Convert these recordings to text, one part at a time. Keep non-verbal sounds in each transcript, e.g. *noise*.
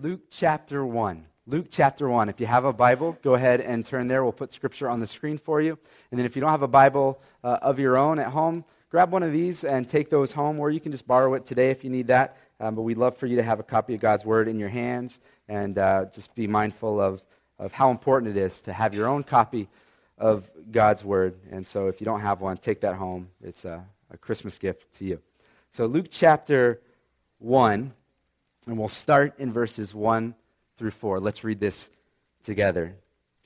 Luke chapter 1. Luke chapter 1. If you have a Bible, go ahead and turn there. We'll put scripture on the screen for you. And then if you don't have a Bible uh, of your own at home, grab one of these and take those home, or you can just borrow it today if you need that. Um, but we'd love for you to have a copy of God's Word in your hands and uh, just be mindful of, of how important it is to have your own copy of God's Word. And so if you don't have one, take that home. It's a, a Christmas gift to you. So, Luke chapter 1. And we'll start in verses 1 through 4. Let's read this together.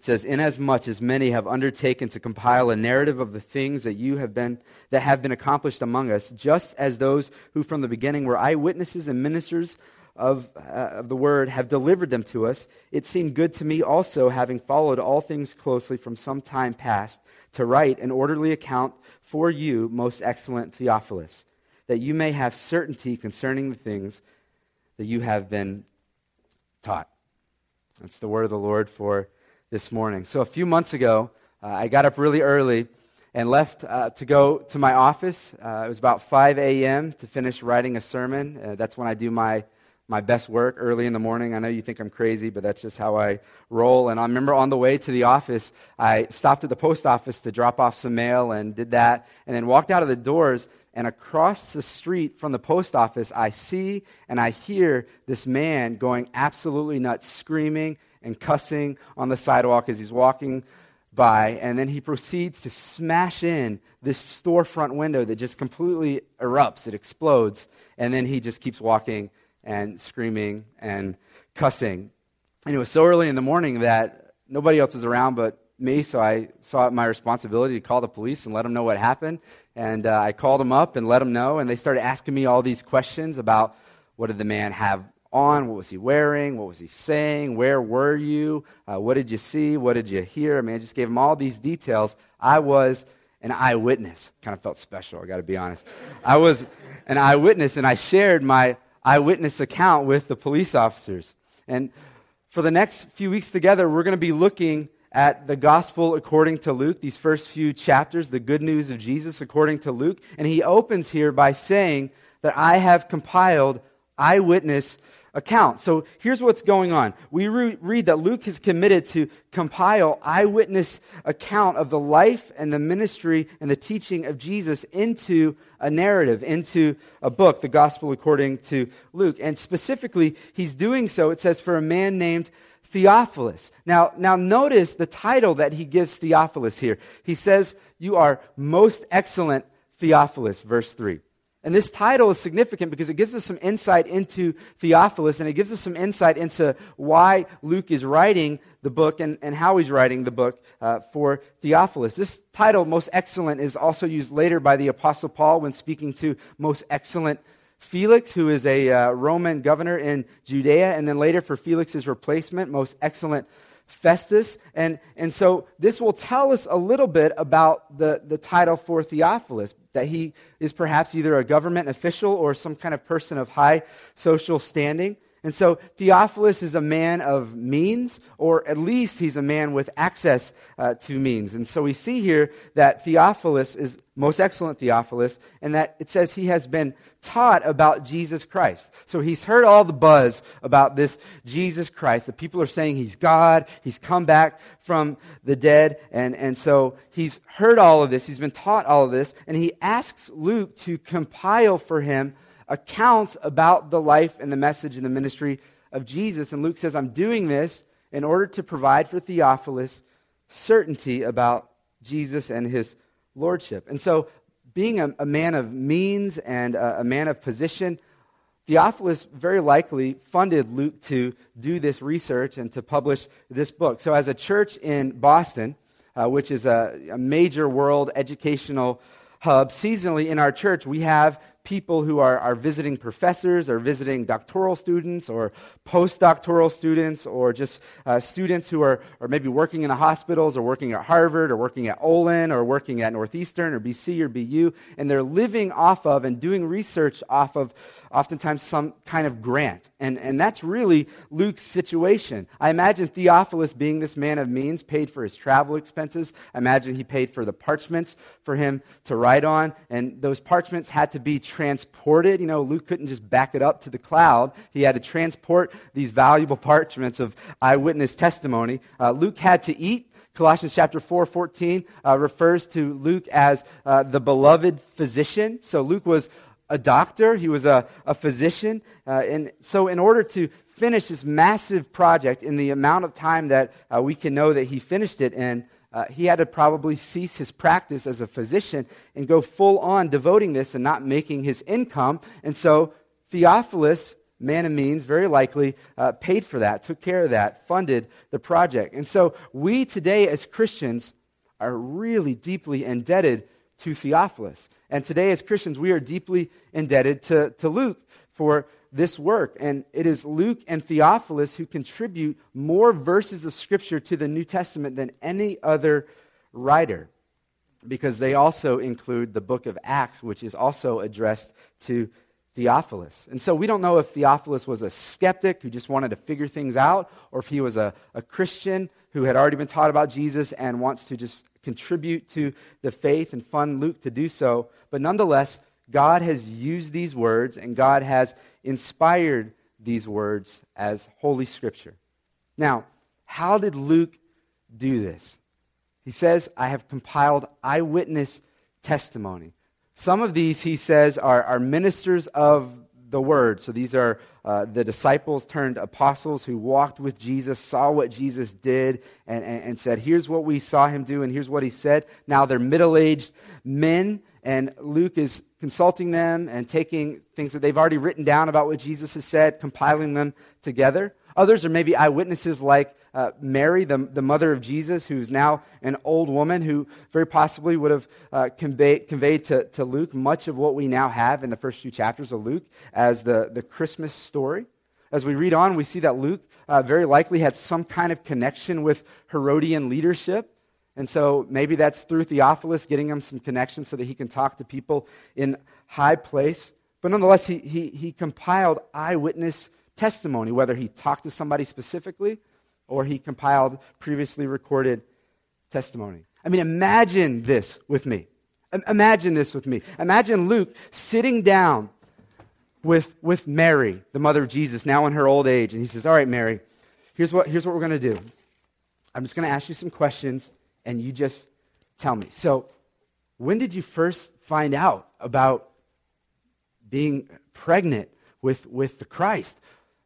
It says, Inasmuch as many have undertaken to compile a narrative of the things that you have been that have been accomplished among us, just as those who from the beginning were eyewitnesses and ministers of, uh, of the word have delivered them to us, it seemed good to me also, having followed all things closely from some time past, to write an orderly account for you, most excellent Theophilus, that you may have certainty concerning the things that you have been taught. That's the word of the Lord for this morning. So, a few months ago, uh, I got up really early and left uh, to go to my office. Uh, it was about 5 a.m. to finish writing a sermon. Uh, that's when I do my, my best work early in the morning. I know you think I'm crazy, but that's just how I roll. And I remember on the way to the office, I stopped at the post office to drop off some mail and did that, and then walked out of the doors and across the street from the post office, I see and I hear this man going absolutely nuts, screaming and cussing on the sidewalk as he's walking by. And then he proceeds to smash in this storefront window that just completely erupts, it explodes. And then he just keeps walking and screaming and cussing. And it was so early in the morning that nobody else was around but me, so I saw it my responsibility to call the police and let them know what happened. And uh, I called them up and let them know, and they started asking me all these questions about what did the man have on, what was he wearing, what was he saying, where were you, uh, what did you see, what did you hear. I mean, I just gave them all these details. I was an eyewitness. Kind of felt special, I got to be honest. I was an eyewitness, and I shared my eyewitness account with the police officers. And for the next few weeks together, we're going to be looking at the gospel according to Luke, these first few chapters, the good news of Jesus according to Luke. And he opens here by saying that I have compiled eyewitness account. So here's what's going on. We re- read that Luke has committed to compile eyewitness account of the life and the ministry and the teaching of Jesus into a narrative, into a book, the gospel according to Luke. And specifically, he's doing so, it says, for a man named Theophilus. Now, now notice the title that he gives Theophilus here. He says, You are most excellent Theophilus, verse 3. And this title is significant because it gives us some insight into Theophilus and it gives us some insight into why Luke is writing the book and, and how he's writing the book uh, for Theophilus. This title, Most Excellent, is also used later by the Apostle Paul when speaking to most excellent Felix, who is a uh, Roman governor in Judea, and then later for Felix's replacement, most excellent Festus. And, and so this will tell us a little bit about the, the title for Theophilus, that he is perhaps either a government official or some kind of person of high social standing. And so Theophilus is a man of means, or at least he's a man with access uh, to means. And so we see here that Theophilus is most excellent Theophilus, and that it says he has been taught about Jesus Christ. So he's heard all the buzz about this Jesus Christ. The people are saying he's God, he's come back from the dead, and, and so he's heard all of this, he's been taught all of this, and he asks Luke to compile for him accounts about the life and the message and the ministry of Jesus. And Luke says, I'm doing this in order to provide for Theophilus certainty about Jesus and his lordship. And so, being a, a man of means and a, a man of position, Theophilus very likely funded Luke to do this research and to publish this book. So, as a church in Boston, uh, which is a, a major world educational hub, seasonally in our church, we have people who are, are visiting professors or visiting doctoral students or postdoctoral students or just uh, students who are, are maybe working in the hospitals or working at Harvard or working at Olin or working at Northeastern or BC or BU, and they're living off of and doing research off of oftentimes some kind of grant. And, and that's really Luke's situation. I imagine Theophilus, being this man of means, paid for his travel expenses. I imagine he paid for the parchments for him to write on. And those parchments had to be transported. You know, Luke couldn't just back it up to the cloud, he had to transport these valuable parchments of eyewitness testimony. Uh, Luke had to eat. Colossians chapter 4, 14 uh, refers to Luke as uh, the beloved physician. So Luke was a doctor, he was a, a physician. Uh, and so, in order to finish this massive project in the amount of time that uh, we can know that he finished it in, uh, he had to probably cease his practice as a physician and go full on devoting this and not making his income. And so, Theophilus man of means, very likely, uh, paid for that, took care of that, funded the project. And so we today as Christians are really deeply indebted to Theophilus. And today as Christians, we are deeply indebted to, to Luke for this work. And it is Luke and Theophilus who contribute more verses of Scripture to the New Testament than any other writer because they also include the book of Acts, which is also addressed to Theophilus. And so we don't know if Theophilus was a skeptic who just wanted to figure things out, or if he was a, a Christian who had already been taught about Jesus and wants to just contribute to the faith and fund Luke to do so. But nonetheless, God has used these words and God has inspired these words as Holy Scripture. Now, how did Luke do this? He says, I have compiled eyewitness testimony. Some of these, he says, are, are ministers of the word. So these are uh, the disciples turned apostles who walked with Jesus, saw what Jesus did, and, and, and said, Here's what we saw him do, and here's what he said. Now they're middle aged men, and Luke is consulting them and taking things that they've already written down about what Jesus has said, compiling them together. Others are maybe eyewitnesses like uh, Mary, the, the mother of Jesus, who's now an old woman who very possibly would have uh, conveyed, conveyed to, to Luke much of what we now have in the first few chapters of Luke as the, the Christmas story. As we read on, we see that Luke uh, very likely had some kind of connection with Herodian leadership. And so maybe that's through Theophilus getting him some connections so that he can talk to people in high place. But nonetheless, he, he, he compiled eyewitness testimony, whether he talked to somebody specifically or he compiled previously recorded testimony. I mean, imagine this with me. Imagine this with me. Imagine Luke sitting down with, with Mary, the mother of Jesus, now in her old age, and he says, All right, Mary, here's what, here's what we're going to do. I'm just going to ask you some questions, and you just tell me. So, when did you first find out about being pregnant with, with the Christ?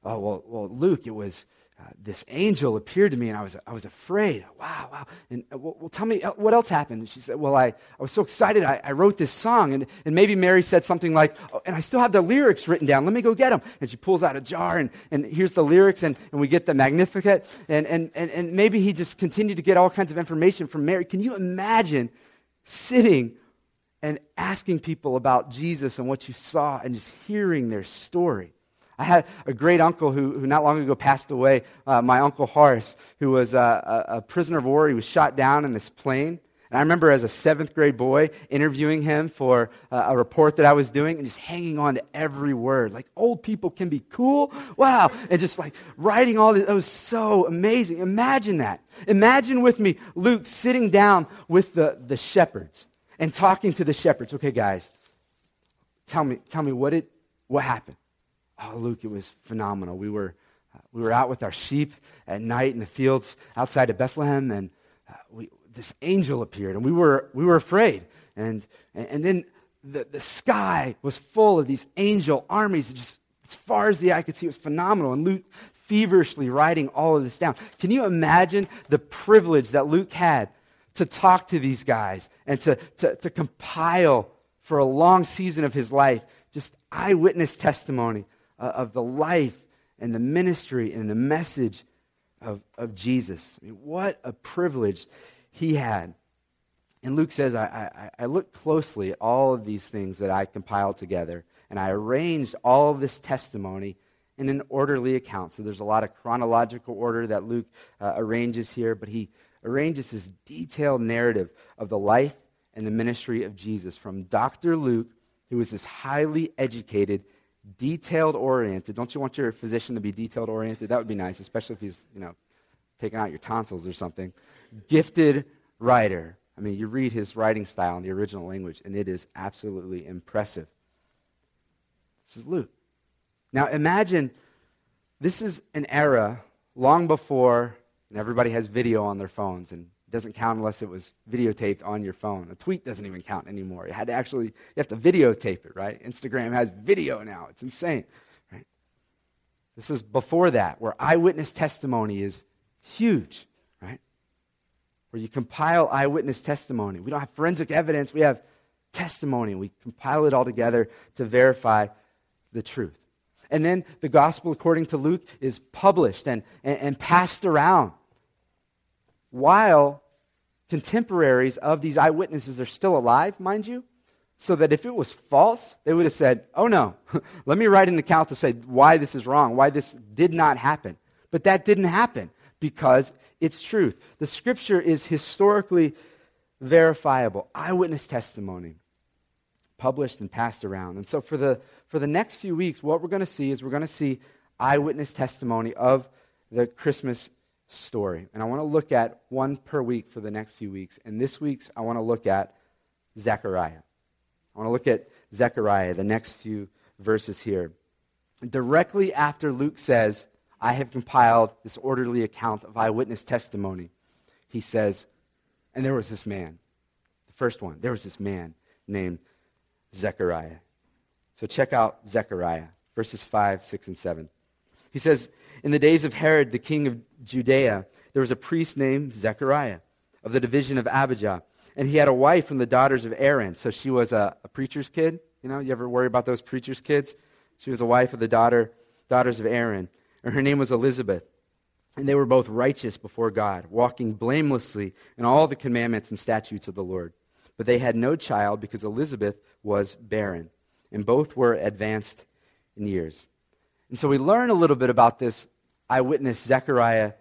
Oh, well, well Luke, it was uh, this angel appeared to me and I was, I was afraid. Wow, wow. And uh, well, well, tell me, uh, what else happened? And she said, well, I, I was so excited. I, I wrote this song. And, and maybe Mary said something like, oh, and I still have the lyrics written down. Let me go get them. And she pulls out a jar and, and here's the lyrics and, and we get the Magnificat. And, and, and, and maybe he just continued to get all kinds of information from Mary. Can you imagine sitting and asking people about Jesus and what you saw and just hearing their story? I had a great uncle who, who not long ago passed away, uh, my uncle Horace, who was a, a, prisoner of war. He was shot down in this plane. And I remember as a seventh grade boy interviewing him for uh, a report that I was doing and just hanging on to every word. Like, old people can be cool. Wow. And just like writing all this. It was so amazing. Imagine that. Imagine with me Luke sitting down with the, the shepherds and talking to the shepherds. Okay, guys, tell me, tell me what, it, what happened. Oh, Luke, it was phenomenal. We were, uh, we were out with our sheep at night in the fields outside of Bethlehem, and uh, we, this angel appeared, and we were, we were afraid. And, and, and then the, the sky was full of these angel armies, just as far as the eye could see. It was phenomenal. And Luke feverishly writing all of this down. Can you imagine the privilege that Luke had to talk to these guys and to, to, to compile for a long season of his life just eyewitness testimony uh, of the life and the ministry and the message of, of Jesus. I mean, what a privilege he had. And Luke says, I, I, I looked closely at all of these things that I compiled together, and I arranged all of this testimony in an orderly account. So there's a lot of chronological order that Luke uh, arranges here, but he arranges this detailed narrative of the life and the ministry of Jesus from Dr. Luke, who was this highly educated detailed oriented. Don't you want your physician to be detailed oriented? That would be nice, especially if he's, you know, taking out your tonsils or something. Gifted writer. I mean, you read his writing style in the original language, and it is absolutely impressive. This is Luke. Now, imagine this is an era long before, and everybody has video on their phones, and it doesn't count unless it was videotaped on your phone. A tweet doesn't even count anymore. You had to actually, you have to videotape it, right? Instagram has video now. It's insane, right? This is before that, where eyewitness testimony is huge, right? Where you compile eyewitness testimony. We don't have forensic evidence, we have testimony. We compile it all together to verify the truth. And then the gospel, according to Luke, is published and, and, and passed around while contemporaries of these eyewitnesses are still alive, mind you. So that if it was false, they would have said, Oh no, *laughs* let me write an account to say why this is wrong, why this did not happen. But that didn't happen because it's truth. The scripture is historically verifiable, eyewitness testimony, published and passed around. And so for the, for the next few weeks, what we're going to see is we're going to see eyewitness testimony of the Christmas story. And I want to look at one per week for the next few weeks. And this week's, I want to look at Zechariah. I want to look at Zechariah, the next few verses here. Directly after Luke says, I have compiled this orderly account of eyewitness testimony, he says, and there was this man, the first one, there was this man named Zechariah. So check out Zechariah, verses 5, 6, and 7. He says, In the days of Herod, the king of Judea, there was a priest named Zechariah of the division of Abijah. And he had a wife from the daughters of Aaron. So she was a, a preacher's kid. You know, you ever worry about those preacher's kids? She was a wife of the daughter, daughters of Aaron. And her name was Elizabeth. And they were both righteous before God, walking blamelessly in all the commandments and statutes of the Lord. But they had no child because Elizabeth was barren and both were advanced in years. And so we learn a little bit about this eyewitness, Zechariah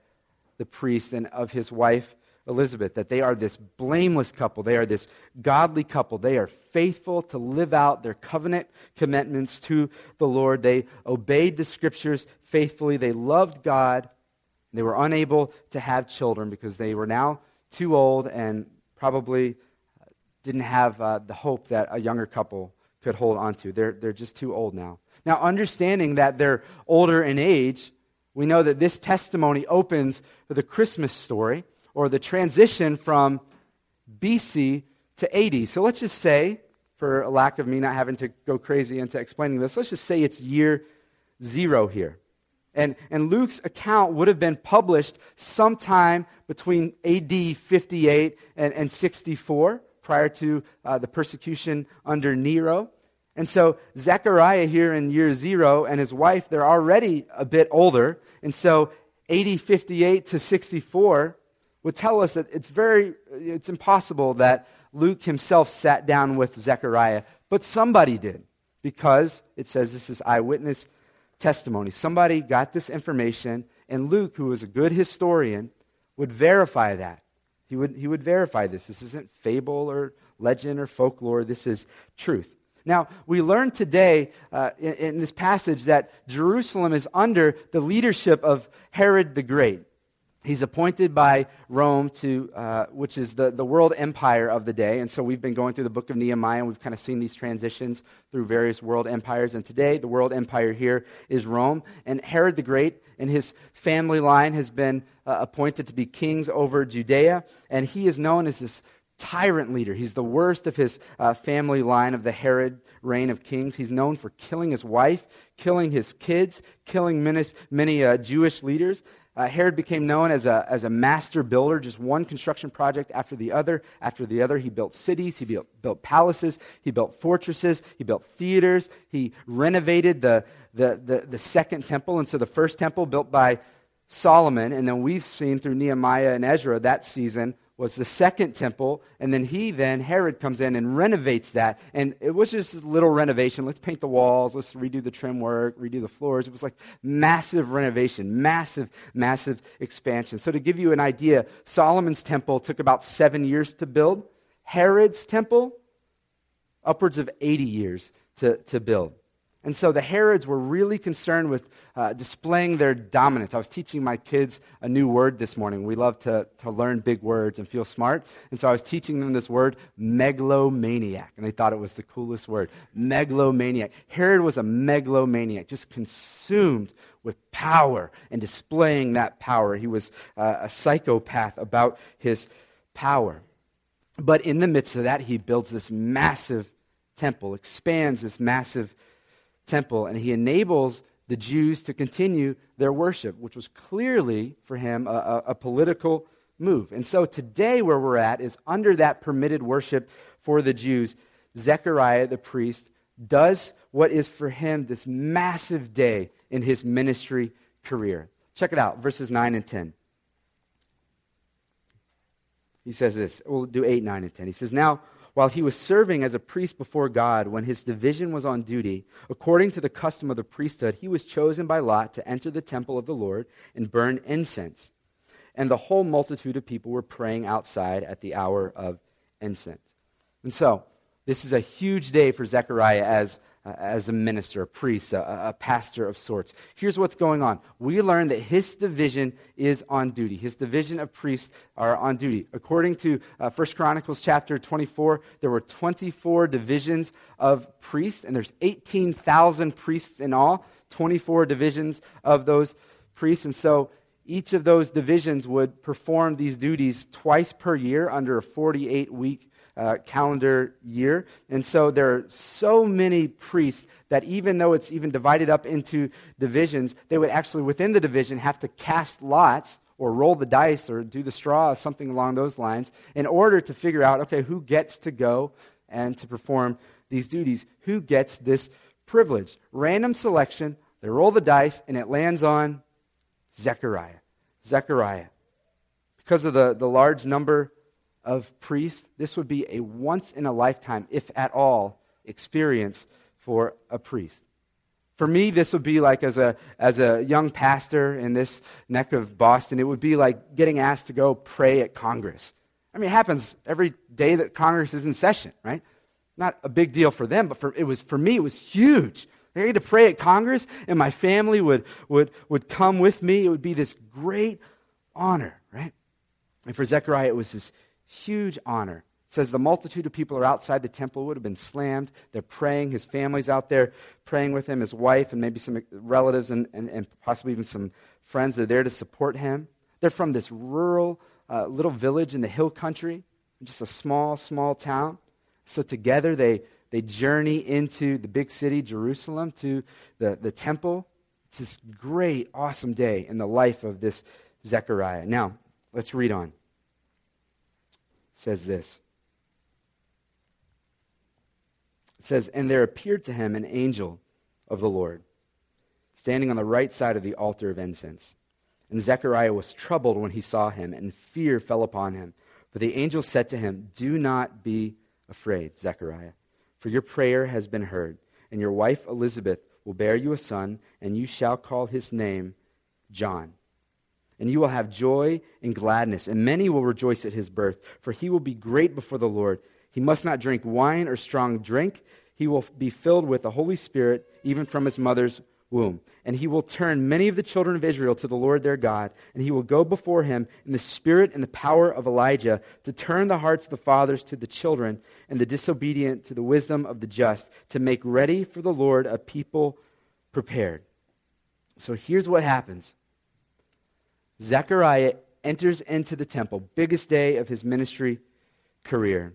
the priest, and of his wife, Elizabeth, that they are this blameless couple. They are this godly couple. They are faithful to live out their covenant commitments to the Lord. They obeyed the scriptures faithfully. They loved God. They were unable to have children because they were now too old and probably didn't have uh, the hope that a younger couple could hold on to. They're, they're just too old now. Now, understanding that they're older in age, we know that this testimony opens the Christmas story or the transition from BC to AD. So let's just say, for lack of me not having to go crazy into explaining this, let's just say it's year zero here. And, and Luke's account would have been published sometime between AD 58 and, and 64, prior to uh, the persecution under Nero. And so Zechariah here in year zero and his wife, they're already a bit older. And so AD 58 to 64 would tell us that it's very, it's impossible that Luke himself sat down with Zechariah, but somebody did because it says this is eyewitness testimony. Somebody got this information, and Luke, who was a good historian, would verify that. He would, he would verify this. This isn't fable or legend or folklore, this is truth. Now, we learn today uh, in, in, this passage that Jerusalem is under the leadership of Herod the Great. He's appointed by Rome to, uh, which is the, the world empire of the day. And so we've been going through the book of Nehemiah, and we've kind of seen these transitions through various world empires. And today, the world empire here is Rome. And Herod the Great and his family line has been uh, appointed to be kings over Judea. And he is known as this tyrant leader. He's the worst of his uh, family line of the Herod reign of kings. He's known for killing his wife, killing his kids, killing many, many uh, Jewish leaders. Uh, Herod became known as a, as a master builder, just one construction project after the other. After the other, he built cities, he built, built palaces, he built fortresses, he built theaters, he renovated the, the, the, the second temple. And so the first temple built by Solomon, and then we've seen through Nehemiah and Ezra that season was the second temple, and then he then, Herod, comes in and renovates that. And it was just a little renovation. Let's paint the walls, let's redo the trim work, redo the floors. It was like massive renovation, massive, massive expansion. So to give you an idea, Solomon's temple took about seven years to build. Herod's temple, upwards of 80 years to, to build. And so the Herods were really concerned with uh, displaying their dominance. I was teaching my kids a new word this morning. We love to, to learn big words and feel smart. And so I was teaching them this word, megalomaniac. And they thought it was the coolest word, megalomaniac. Herod was a megalomaniac, just consumed with power and displaying that power. He was uh, a psychopath about his power. But in the midst of that, he builds this massive temple, expands this massive temple, and he enables the Jews to continue their worship, which was clearly for him a, a, a, political move. And so today, where we're at is under that permitted worship for the Jews, Zechariah the priest does what is for him this massive day in his ministry career. Check it out, verses 9 and 10. He says this. We'll do 8, 9, and 10. He says, Now, while he was serving as a priest before God when his division was on duty, according to the custom of the priesthood, he was chosen by Lot to enter the temple of the Lord and burn incense. And the whole multitude of people were praying outside at the hour of incense. And so, this is a huge day for Zechariah as uh, as a minister, a priest, a, a, pastor of sorts. Here's what's going on. We learn that his division is on duty. His division of priests are on duty. According to uh, 1 Chronicles chapter 24, there were 24 divisions of priests, and there's 18,000 priests in all, 24 divisions of those priests. And so each of those divisions would perform these duties twice per year under a 48 week uh, calendar year. And so there are so many priests that even though it's even divided up into divisions, they would actually, within the division, have to cast lots or roll the dice or do the straw, something along those lines, in order to figure out, okay, who gets to go and to perform these duties? Who gets this privilege? Random selection, they roll the dice, and it lands on Zechariah. Zechariah. Because of the, the large number of priests, this would be a once in a lifetime, if at all, experience for a priest. For me, this would be like as a, as a young pastor in this neck of Boston, it would be like getting asked to go pray at Congress. I mean, it happens every day that Congress is in session, right? Not a big deal for them, but for, it was, for me, it was huge. I had to pray at Congress, and my family would, would, would come with me. It would be this great honor, right? And for Zechariah, it was this Huge honor. It says the multitude of people are outside the temple would have been slammed. They're praying. His family's out there praying with him, his wife, and maybe some relatives and, and, and possibly even some friends. They're there to support him. They're from this rural uh, little village in the hill country, just a small, small town. So together they, they journey into the big city, Jerusalem, to the, the temple. It's this great, awesome day in the life of this Zechariah. Now, let's read on says this. It says, And there appeared to him an angel of the Lord, standing on the right side of the altar of incense. And Zechariah was troubled when he saw him, and fear fell upon him. But the angel said to him, Do not be afraid, Zechariah, for your prayer has been heard, and your wife Elizabeth will bear you a son, and you shall call his name John and you will have joy and gladness, and many will rejoice at his birth, for he will be great before the Lord. He must not drink wine or strong drink. He will be filled with the Holy Spirit, even from his mother's womb. And he will turn many of the children of Israel to the Lord their God, and he will go before him in the spirit and the power of Elijah to turn the hearts of the fathers to the children, and the disobedient to the wisdom of the just, to make ready for the Lord a people prepared. So here's what happens Zechariah enters into the temple, biggest day of his ministry career.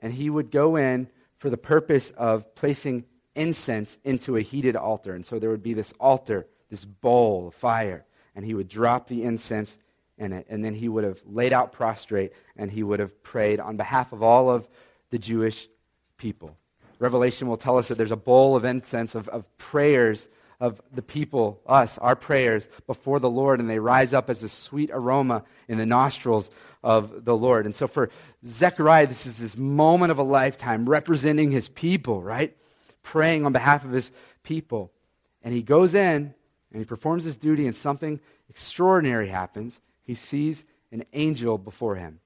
And he would go in for the purpose of placing incense into a heated altar. And so there would be this altar, this bowl of fire, and he would drop the incense in it. And then he would have laid out prostrate and he would have prayed on behalf of all of the Jewish people. Revelation will tell us that there's a bowl of incense, of, of prayers of the people, us, our prayers before the Lord, and they rise up as a sweet aroma in the nostrils of the Lord. And so for Zechariah, this is this moment of a lifetime representing his people, right? Praying on behalf of his people. And he goes in and he performs his duty, and something extraordinary happens. He sees an angel before him.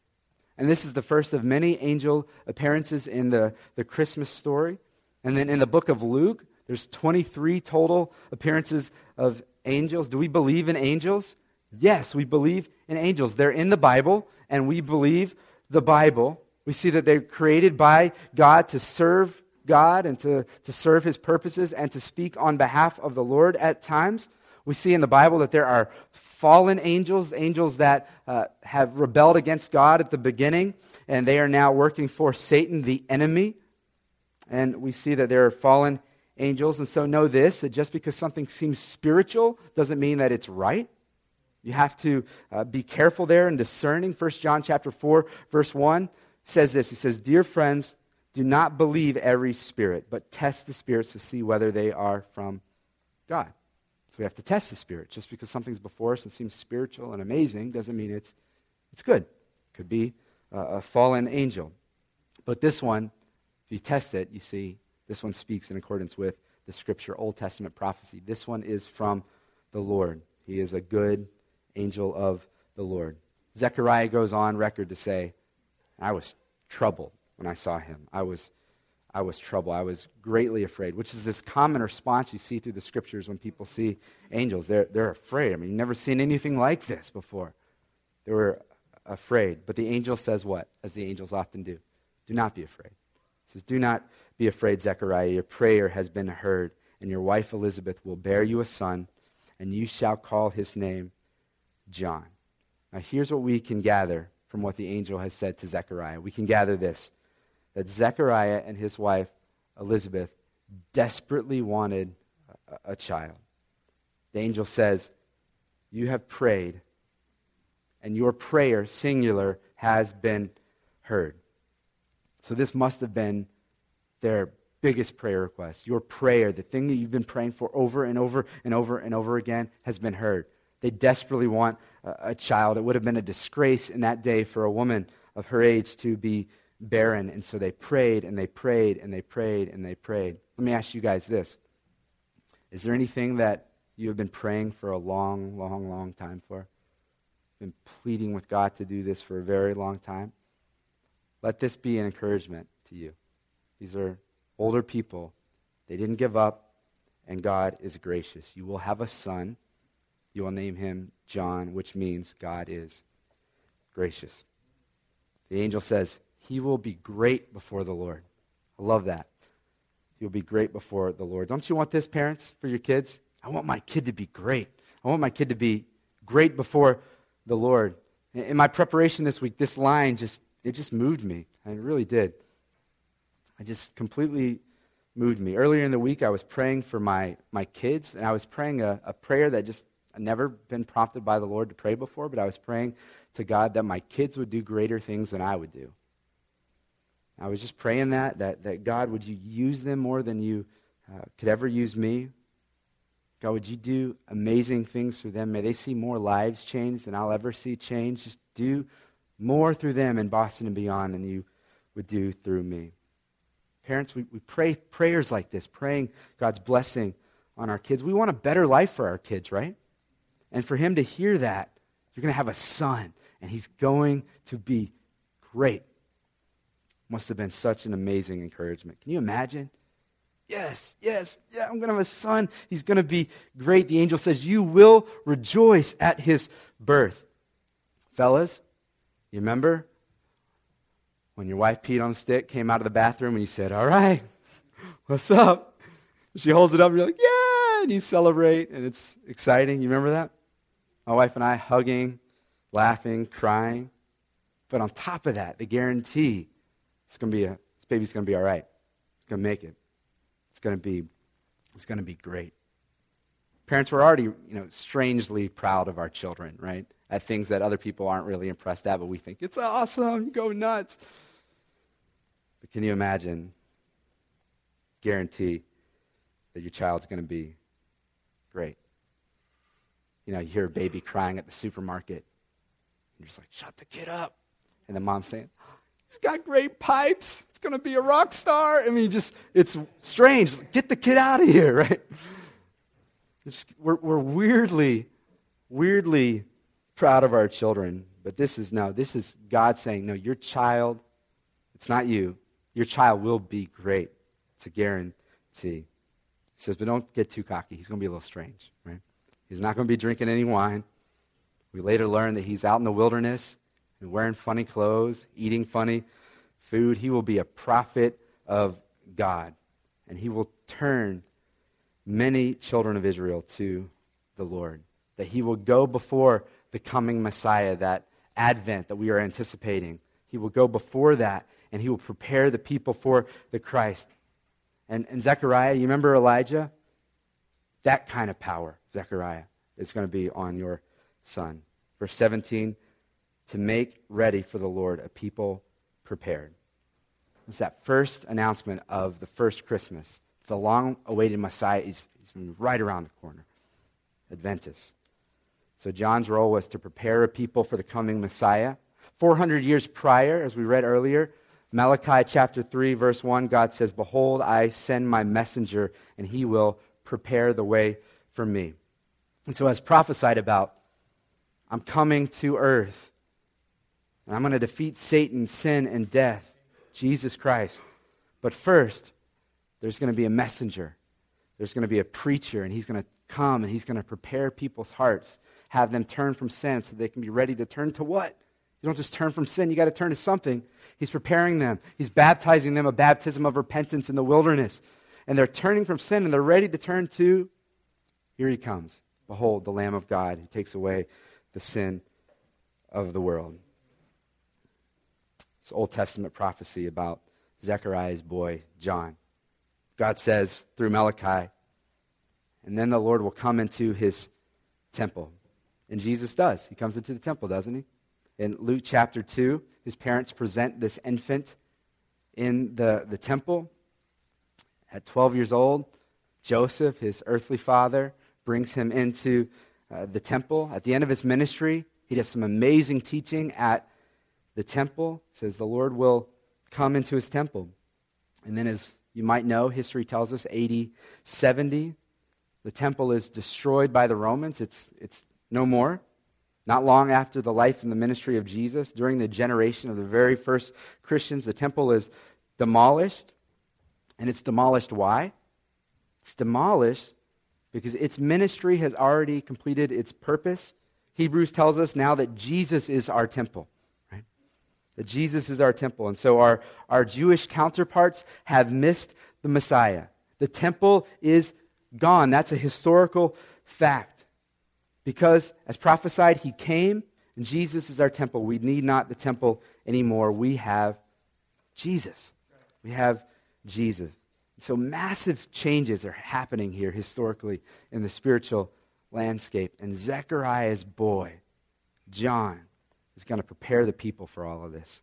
And this is the first of many angel appearances in the, the Christmas story. And then in the book of Luke, There's 23 total appearances of angels. Do we believe in angels? Yes, we believe in angels. They're in the Bible, and we believe the Bible. We see that they're created by God to serve God and to, to serve his purposes and to speak on behalf of the Lord at times. We see in the Bible that there are fallen angels, angels that uh, have rebelled against God at the beginning, and they are now working for Satan, the enemy. And we see that there are fallen angels. And so know this that just because something seems spiritual doesn't mean that it's right. You have to uh, be careful there and discerning. 1 John chapter 4, verse 1 says this. He says, Dear friends, do not believe every spirit, but test the spirits to see whether they are from God. So we have to test the spirit. Just because something's before us and seems spiritual and amazing doesn't mean it's, it's good. It could be a fallen angel. But this one, if you test it, you see this one speaks in accordance with the scripture, Old Testament prophecy. This one is from the Lord. He is a good angel of the Lord. Zechariah goes on record to say, I was troubled when I saw him. I was, I was troubled. I was greatly afraid, which is this common response you see through the scriptures when people see angels. They're, they're afraid. I mean, you've never seen anything like this before. They were afraid. But the angel says what? As the angels often do do not be afraid. He says, Do not be afraid, Zechariah. Your prayer has been heard, and your wife Elizabeth will bear you a son, and you shall call his name John. Now, here's what we can gather from what the angel has said to Zechariah. We can gather this that Zechariah and his wife, Elizabeth, desperately wanted a, a child. The angel says, You have prayed, and your prayer, singular, has been heard. So, this must have been their biggest prayer request. Your prayer, the thing that you've been praying for over and over and over and over again, has been heard. They desperately want a, child. It would have been a disgrace in that day for a woman of her age to be barren. And so they prayed and they prayed and they prayed and they prayed. Let me ask you guys this Is there anything that you have been praying for a long, long, long time for? Been pleading with God to do this for a very long time? Let this be an encouragement to you. These are older people. They didn't give up, and God is gracious. You will have a son. You will name him John, which means God is gracious. The angel says, He will be great before the Lord. I love that. He'll be great before the Lord. Don't you want this, parents, for your kids? I want my kid to be great. I want my kid to be great before the Lord. In my preparation this week, this line just it just moved me. It really did. I just completely moved me. Earlier in the week, I was praying for my, my kids, and I was praying a, a prayer that just I'd never been prompted by the Lord to pray before, but I was praying to God that my kids would do greater things than I would do. I was just praying that, that, that God, would you use them more than you uh, could ever use me? God, would you do amazing things for them? May they see more lives changed than I'll ever see changed. Just do more through them in Boston and beyond than you would do through me. Parents, we, we pray prayers like this, praying God's blessing on our kids. We want a better life for our kids, right? And for him to hear that, you're going to have a son, and he's going to be great. Must have been such an amazing encouragement. Can you imagine? Yes, yes, yeah, I'm going to have a son. He's going to be great. The angel says, You will rejoice at his birth. Fellas, you remember when your wife peed on a stick, came out of the bathroom, and you said, All right, what's up? She holds it up, and you're like, Yeah, and you celebrate, and it's exciting. You remember that? My wife and I hugging, laughing, crying. But on top of that, the guarantee it's going to be a, this baby's going to be all right. It's going to make it. It's going to be, it's going to be great. Parents, we're already, you know, strangely proud of our children, right? At things that other people aren't really impressed at, but we think it's awesome. Go nuts. Can you imagine? Guarantee that your child's going to be great. You know, you hear a baby crying at the supermarket. You're just like, shut the kid up. And the mom's saying, he's got great pipes. It's going to be a rock star. I mean, just, it's strange. Get the kid out of here, *laughs* right? Just, we're, we're weirdly, weirdly proud of our children. But this is no, this is God saying, no, your child, it's not you. Your child will be great. It's a guarantee. He says, but don't get too cocky. He's going to be a little strange, right? He's not going to be drinking any wine. We later learn that he's out in the wilderness and wearing funny clothes, eating funny food. He will be a prophet of God, and he will turn many children of Israel to the Lord. That he will go before the coming Messiah, that advent that we are anticipating. He will go before that, and he will prepare the people for the Christ. And, and Zechariah, you remember Elijah? That kind of power, Zechariah, is going to be on your son. Verse 17, to make ready for the Lord a people prepared. It's that first announcement of the first Christmas. The long awaited Messiah is, is right around the corner. Adventus. So John's role was to prepare a people for the coming Messiah. 400 years prior, as we read earlier, Malachi chapter 3, verse 1, God says, Behold, I send my messenger, and he will prepare the way for me. And so, as prophesied about, I'm coming to earth, and I'm going to defeat Satan, sin, and death, Jesus Christ. But first, there's going to be a messenger, there's going to be a preacher, and he's going to come and he's going to prepare people's hearts have them turn from sin so they can be ready to turn to what? You don't just turn from sin, you got to turn to something. He's preparing them, He's baptizing them a baptism of repentance in the wilderness. And they're turning from sin and they're ready to turn to here He comes. Behold, the Lamb of God who takes away the sin of the world. It's Old Testament prophecy about Zechariah's boy, John. God says through Malachi, and then the Lord will come into his temple. And Jesus does. He comes into the temple, doesn't he? In Luke chapter 2, his parents present this infant in the, the temple. At 12 years old, Joseph, his earthly father, brings him into uh, the temple. At the end of his ministry, he does some amazing teaching at the temple. Says the Lord will come into his temple. And then, as you might know, history tells us AD 70, the temple is destroyed by the Romans. It's, it's no more. Not long after the life and the ministry of Jesus, during the generation of the very first Christians, the temple is demolished. And it's demolished why? It's demolished because its ministry has already completed its purpose. Hebrews tells us now that Jesus is our temple, right? That Jesus is our temple. And so our, our Jewish counterparts have missed the Messiah. The temple is gone. That's a historical fact. Because, as prophesied, he came, and Jesus is our temple. We need not the temple anymore. We have Jesus. We have Jesus. So, massive changes are happening here historically in the spiritual landscape. And Zechariah's boy, John, is going to prepare the people for all of this,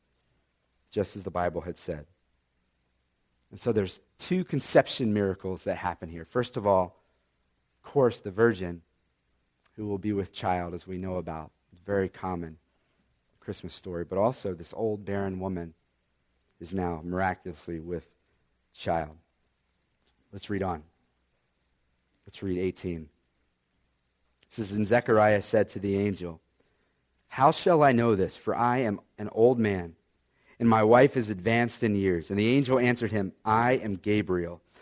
just as the Bible had said. And so there's two conception miracles that happen here. First of all, of course, the virgin who will be with child, as we know about. Very common Christmas story. But also, this old barren woman is now miraculously with child. Let's read on. Let's read 18. It says, And Zechariah said to the angel, How shall I know this? For I am an old man, and my wife is advanced in years. And the angel answered him, I am Gabriel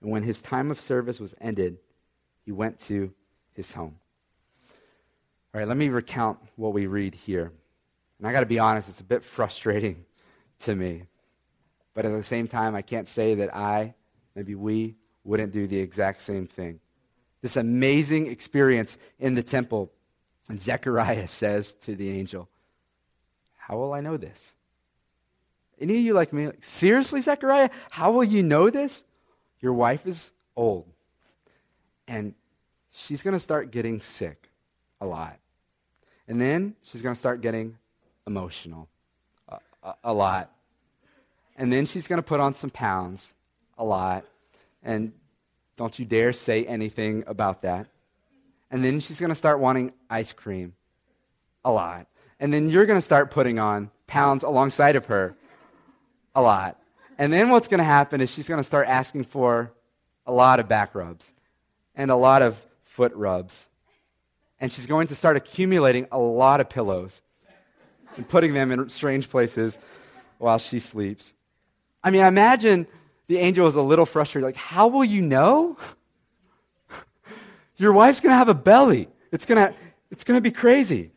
And when his time of service was ended, he went to his home. All right, let me recount what we read here. And I got to be honest, it's a bit frustrating *laughs* to me. But at the same time, I can't say that I, maybe we, wouldn't do the exact same thing. This amazing experience in the temple. And Zechariah *laughs* says to the angel, How will I know this? Any of you like me? Like, Seriously, Zechariah? How will you know this? Your wife is old, and she's going to start getting sick a lot. And then she's going to start getting emotional a, a, a lot. And then she's going to put on some pounds a lot. And Don't you dare say anything about that. And then she's going to start wanting ice cream a lot. And then you're going to start putting on pounds alongside of her a lot. And then what's going to happen is she's going to start asking for a lot of back rubs and a lot of foot rubs. And she's going to start accumulating a lot of pillows and putting them in strange places while she sleeps. I mean, I imagine the angel is a little frustrated. Like, how will you know? *laughs* Your wife's going to have a belly. It's going to it's going to be crazy.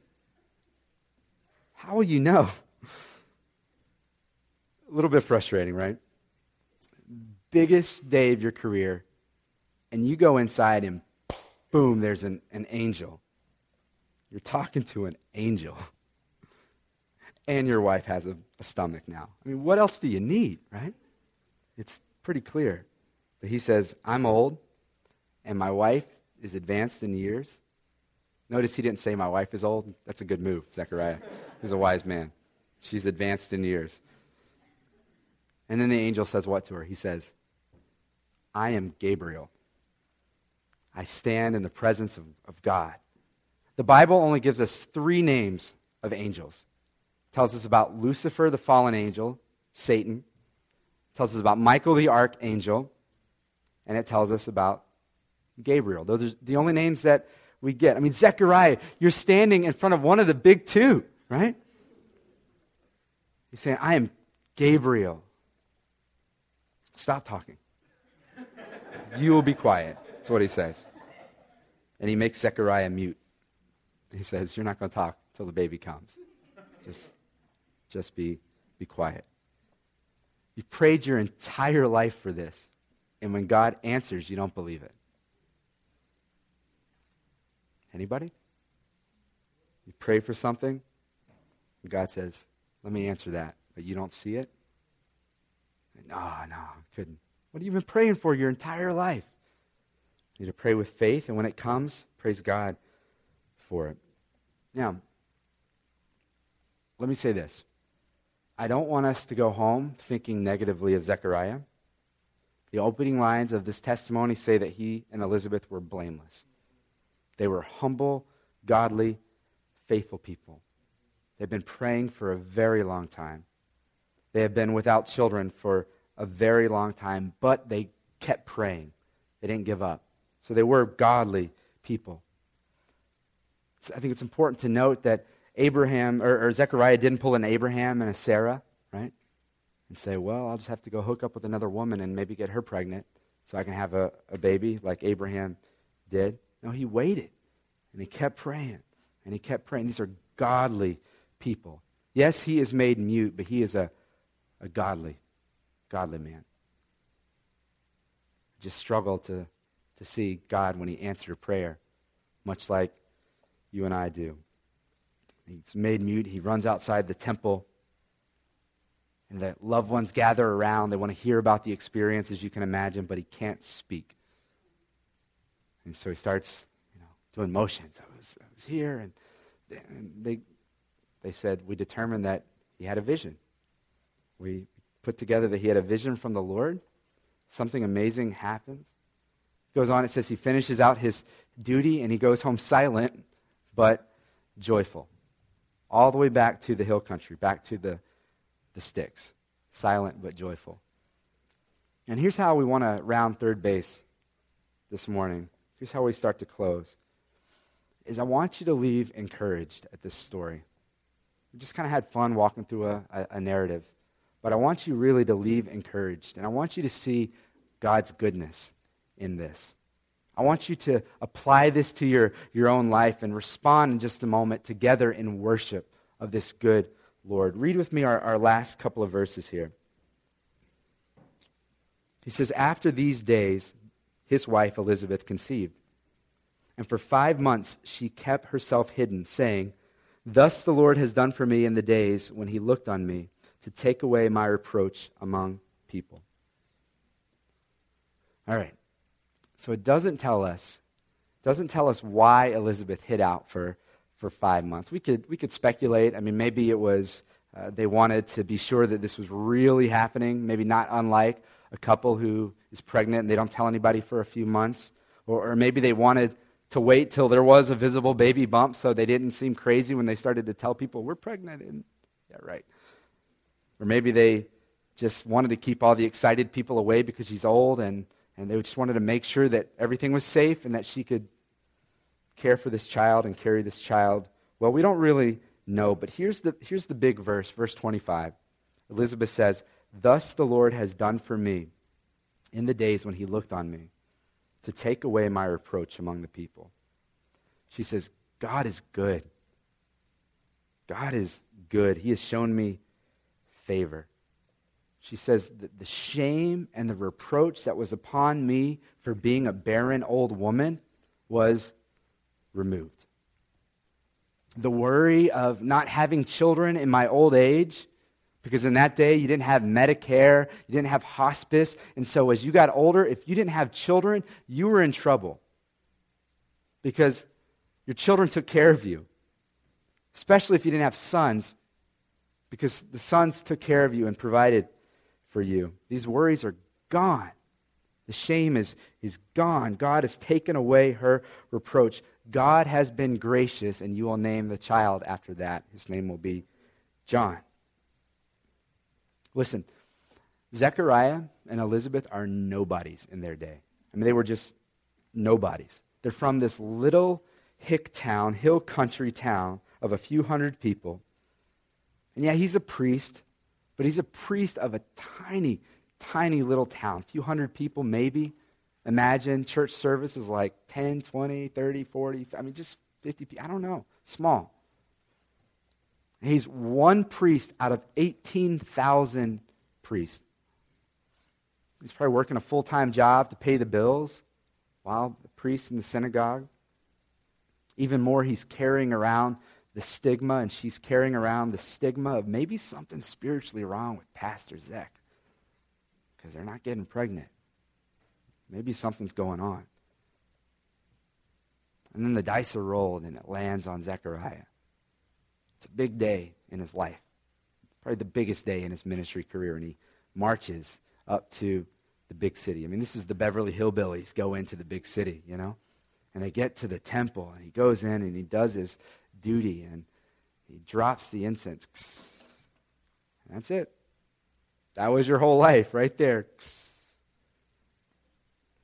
How will you know? A little bit frustrating, right? Biggest day of your career, and you go inside and boom, there's an, an angel. You're talking to an angel. *laughs* And your wife has a, a stomach now. I mean, what else do you need, right? It's pretty clear. But he says, I'm old, and my wife is advanced in years. Notice he didn't say, My wife is old. That's a good move, Zechariah. He's a wise man. She's advanced in years. And then the angel says what to her? He says, I am Gabriel. I stand in the presence of, of God. The Bible only gives us three names of angels. It tells us about Lucifer, the fallen angel, Satan. It tells us about Michael, the archangel. And it tells us about Gabriel. Those are the only names that we get. I mean, Zechariah, you're standing in front of one of the big two, right? He's saying, I am Gabriel. Stop talking. You will be quiet. That's what he says. And he makes Zechariah mute. He says, You're not going to talk till the baby comes. Just, just be, be quiet. You prayed your entire life for this. And when God answers, you don't believe it. Anybody? You pray for something, God says, Let me answer that, but you don't see it? No, no, couldn't. What have you been praying for your entire life? You need to pray with faith, and when it comes, praise God for it. Now, let me say this. I don't want us to go home thinking negatively of Zechariah. The opening lines of this testimony say that he and Elizabeth were blameless. They were humble, godly, faithful people. They've been praying for a very long time. They have been without children for a very long time, but they kept praying. They didn't give up. So they were godly people. I think it's important to note that Abraham or, or, Zechariah didn't pull an Abraham and a Sarah, right? And say, well, I'll just have to go hook up with another woman and maybe get her pregnant so I can have a, a baby like Abraham did. No, he waited and he kept praying and he kept praying. These are godly people. Yes, he is made mute, but he is a, a godly, godly man. I just struggle to, to see God when he answered a prayer, much like you and I do. He's made mute. He runs outside the temple. And the loved ones gather around. They want to hear about the experience, as you can imagine, but he can't speak. And so he starts, you know, doing motions. I was, I was here, and, and they, they said, we determined that he had a vision. We put together that he had a vision from the Lord. Something amazing happens. Goes on, it says he finishes out his duty and he goes home silent but joyful. All the way back to the hill country, back to the, the sticks. Silent but joyful. And here's how we want to round third base this morning. Here's how we start to close. Is I want you to leave encouraged at this story. We just kind of had fun walking through a, a, a narrative. But I want you really to leave encouraged. And I want you to see God's goodness in this. I want you to apply this to your, your own life and respond in just a moment together in worship of this good Lord. Read with me our, our last couple of verses here. He says, After these days, his wife Elizabeth conceived. And for five months she kept herself hidden, saying, Thus the Lord has done for me in the days when he looked on me to take away my reproach among people. All right. So it doesn't tell us, doesn't tell us why Elizabeth hid out for, for five months. We could, we could speculate. I mean, maybe it was uh, they wanted to be sure that this was really happening, maybe not unlike a couple who is pregnant and they don't tell anybody for a few months. Or, or maybe they wanted to wait till there was a visible baby bump so they didn't seem crazy when they started to tell people, we're pregnant. And, yeah, right. Or maybe they just wanted to keep all the excited people away because she's old and, and they just wanted to make sure that everything was safe and that she could care for this child and carry this child. Well, we don't really know, but here's the, here's the big verse, verse 25. Elizabeth says, Thus the Lord has done for me in the days when he looked on me to take away my reproach among the people. She says, God is good. God is good. He has shown me favor. She says that the shame and the reproach that was upon me for being a barren old woman was removed. The worry of not having children in my old age because in that day, you didn't have Medicare, you didn't have hospice. And so as you got older, if you didn't have children, you were in trouble because your children took care of you, especially if you didn't have sons, because the sons took care of you and provided for you. These worries are gone. The shame is, is gone. God has taken away her reproach. God has been gracious, and you will name the child after that. His name will be John. Listen, Zechariah and Elizabeth are nobodies in their day. I mean, they were just nobodies. They're from this little hick town, hill country town of a few hundred people. And yeah, he's a priest, but he's a priest of a tiny, tiny little town, a few hundred people maybe. Imagine church service is like 10, 20, 30, 40, I mean, just 50 people. I don't know. Small. He's one priest out of 18,000 priests. He's probably working a full time job to pay the bills while the priest in the synagogue. Even more, he's carrying around the stigma, and she's carrying around the stigma of maybe something spiritually wrong with Pastor Zech because they're not getting pregnant. Maybe something's going on. And then the dice are rolled, and it lands on Zechariah. It's a big day in his life, probably the biggest day in his ministry career, and he marches up to the big city. I mean, this is the Beverly Hillbillies go into the big city, you know? And they get to the temple, and he goes in and he does his duty, and he drops the incense. That's it. That was your whole life right there.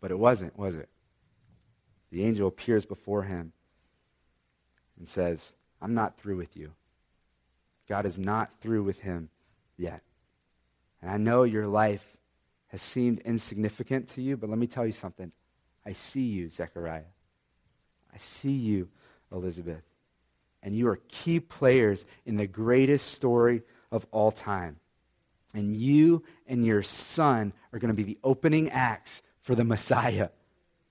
But it wasn't, was it? The angel appears before him and says, I'm not through with you. God is not through with him yet. And I know your life has seemed insignificant to you, but let me tell you something. I see you, Zechariah. I see you, Elizabeth. And you are key players in the greatest story of all time. And you and your son are going to be the opening acts for the Messiah,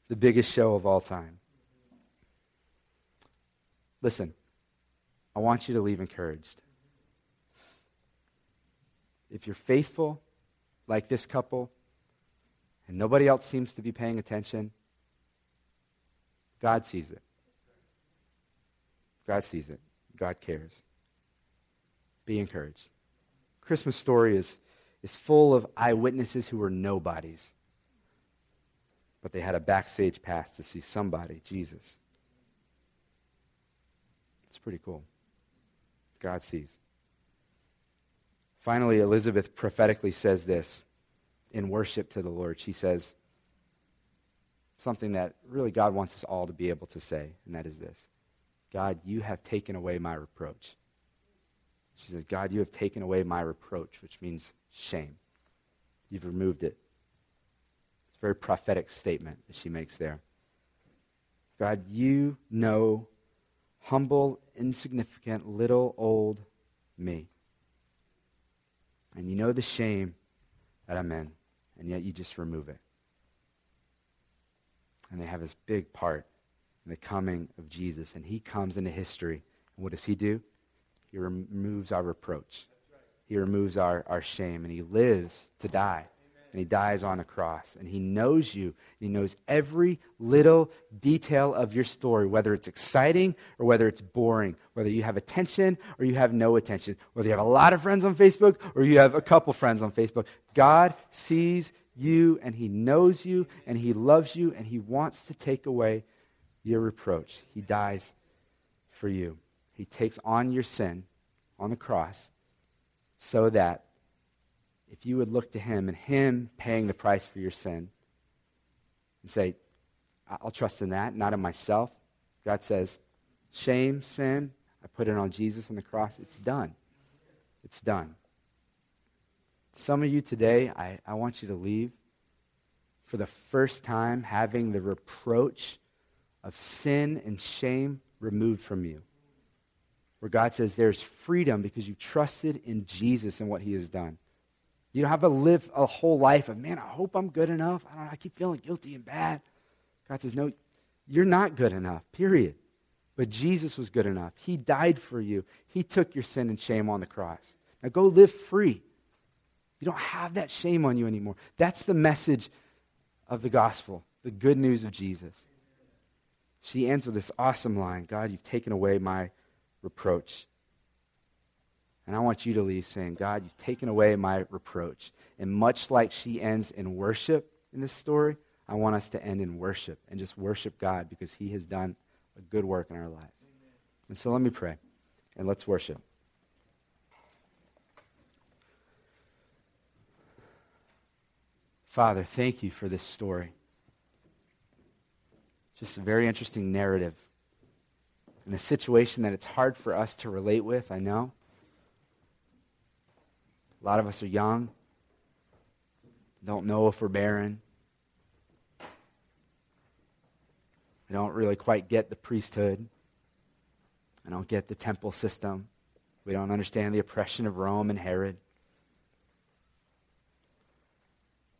the biggest show of all time. Listen, I want you to leave encouraged if you're faithful, like this couple, and nobody else seems to be paying attention, God sees it. God sees it. God cares. Be encouraged. Christmas story is, is full of eyewitnesses who were nobodies, but they had a backstage pass to see somebody, Jesus. It's pretty cool. God sees. Finally, Elizabeth prophetically says this in worship to the Lord. She says something that really God wants us all to be able to say, and that is this God, you have taken away my reproach. She says, God, you have taken away my reproach, which means shame. You've removed it. It's a very prophetic statement that she makes there. God, you know humble, insignificant, little old me. And you know the shame that I'm in, and yet you just remove it. And they have this big part in the coming of Jesus, and he comes into history. And what does he do? He removes our reproach. He removes our, our shame, and he lives to die. And he dies on a cross. And he knows you. He knows every little detail of your story, whether it's exciting or whether it's boring, whether you have attention or you have no attention, whether you have a lot of friends on Facebook or you have a couple friends on Facebook. God sees you and he knows you and he loves you and he wants to take away your reproach. He dies for you. He takes on your sin on the cross so that if you would look to Him and Him paying the price for your sin and say, I'll trust in that, not in myself. God says, shame, sin, I put it on Jesus on the cross. It's done. It's done. Some of you today, I, I want you to leave for the first time having the reproach of sin and shame removed from you. Where God says there's freedom because you trusted in Jesus and what he has done. You don't have to live a whole life of, man, I hope I'm good enough. I don't know, I keep feeling guilty and bad. God says, no, you're not good enough, period. But Jesus was good enough. He died for you. He took your sin and shame on the cross. Now go live free. You don't have that shame on you anymore. That's the message of the gospel, the good news of Jesus. She ends with this awesome line God, you've taken away my reproach. And I want you to leave saying, God, you've taken away my reproach. And much like she ends in worship in this story, I want us to end in worship and just worship God because he has done a good work in our lives. Amen. And so let me pray and let's worship. Father, thank you for this story. Just a very interesting narrative. In a situation that it's hard for us to relate with, I know. A lot of us are young, don't know if we're barren. We don't really quite get the priesthood. I don't get the temple system. We don't understand the oppression of Rome and Herod.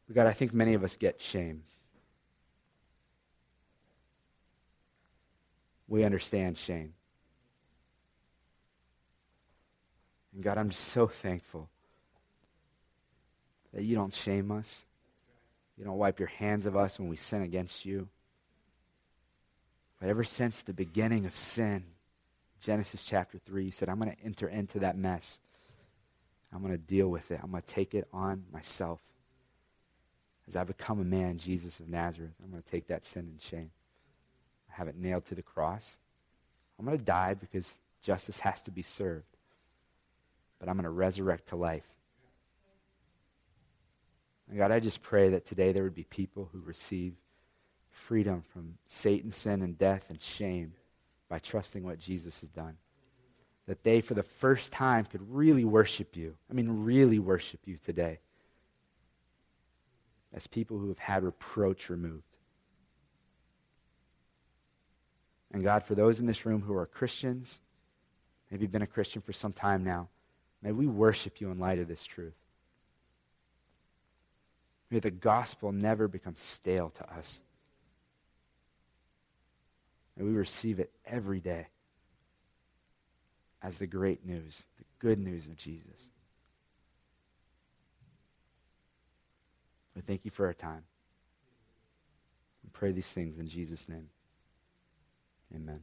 But God, I think many of us get shame. We understand shame. And God, I'm so thankful that you don't shame us. You don't wipe your hands of us when we sin against you. But ever since the beginning of sin, Genesis chapter 3, you said, I'm going to enter into that mess. I'm going to deal with it. I'm going to take it on myself. As I become a man, Jesus of Nazareth, I'm going to take that sin and shame. Have it nailed to the cross. I'm going to die because justice has to be served. But I'm going to resurrect to life. And God, I just pray that today there would be people who receive freedom from Satan, sin, and death and shame by trusting what Jesus has done. That they, for the first time, could really worship you. I mean, really worship you today as people who have had reproach removed. And God, for those in this room who are Christians, maybe you've been a Christian for some time now, may we worship you in light of this truth. May the gospel never become stale to us. May we receive it every day as the great news, the good news of Jesus. We thank you for our time. We pray these things in Jesus' name. Amen.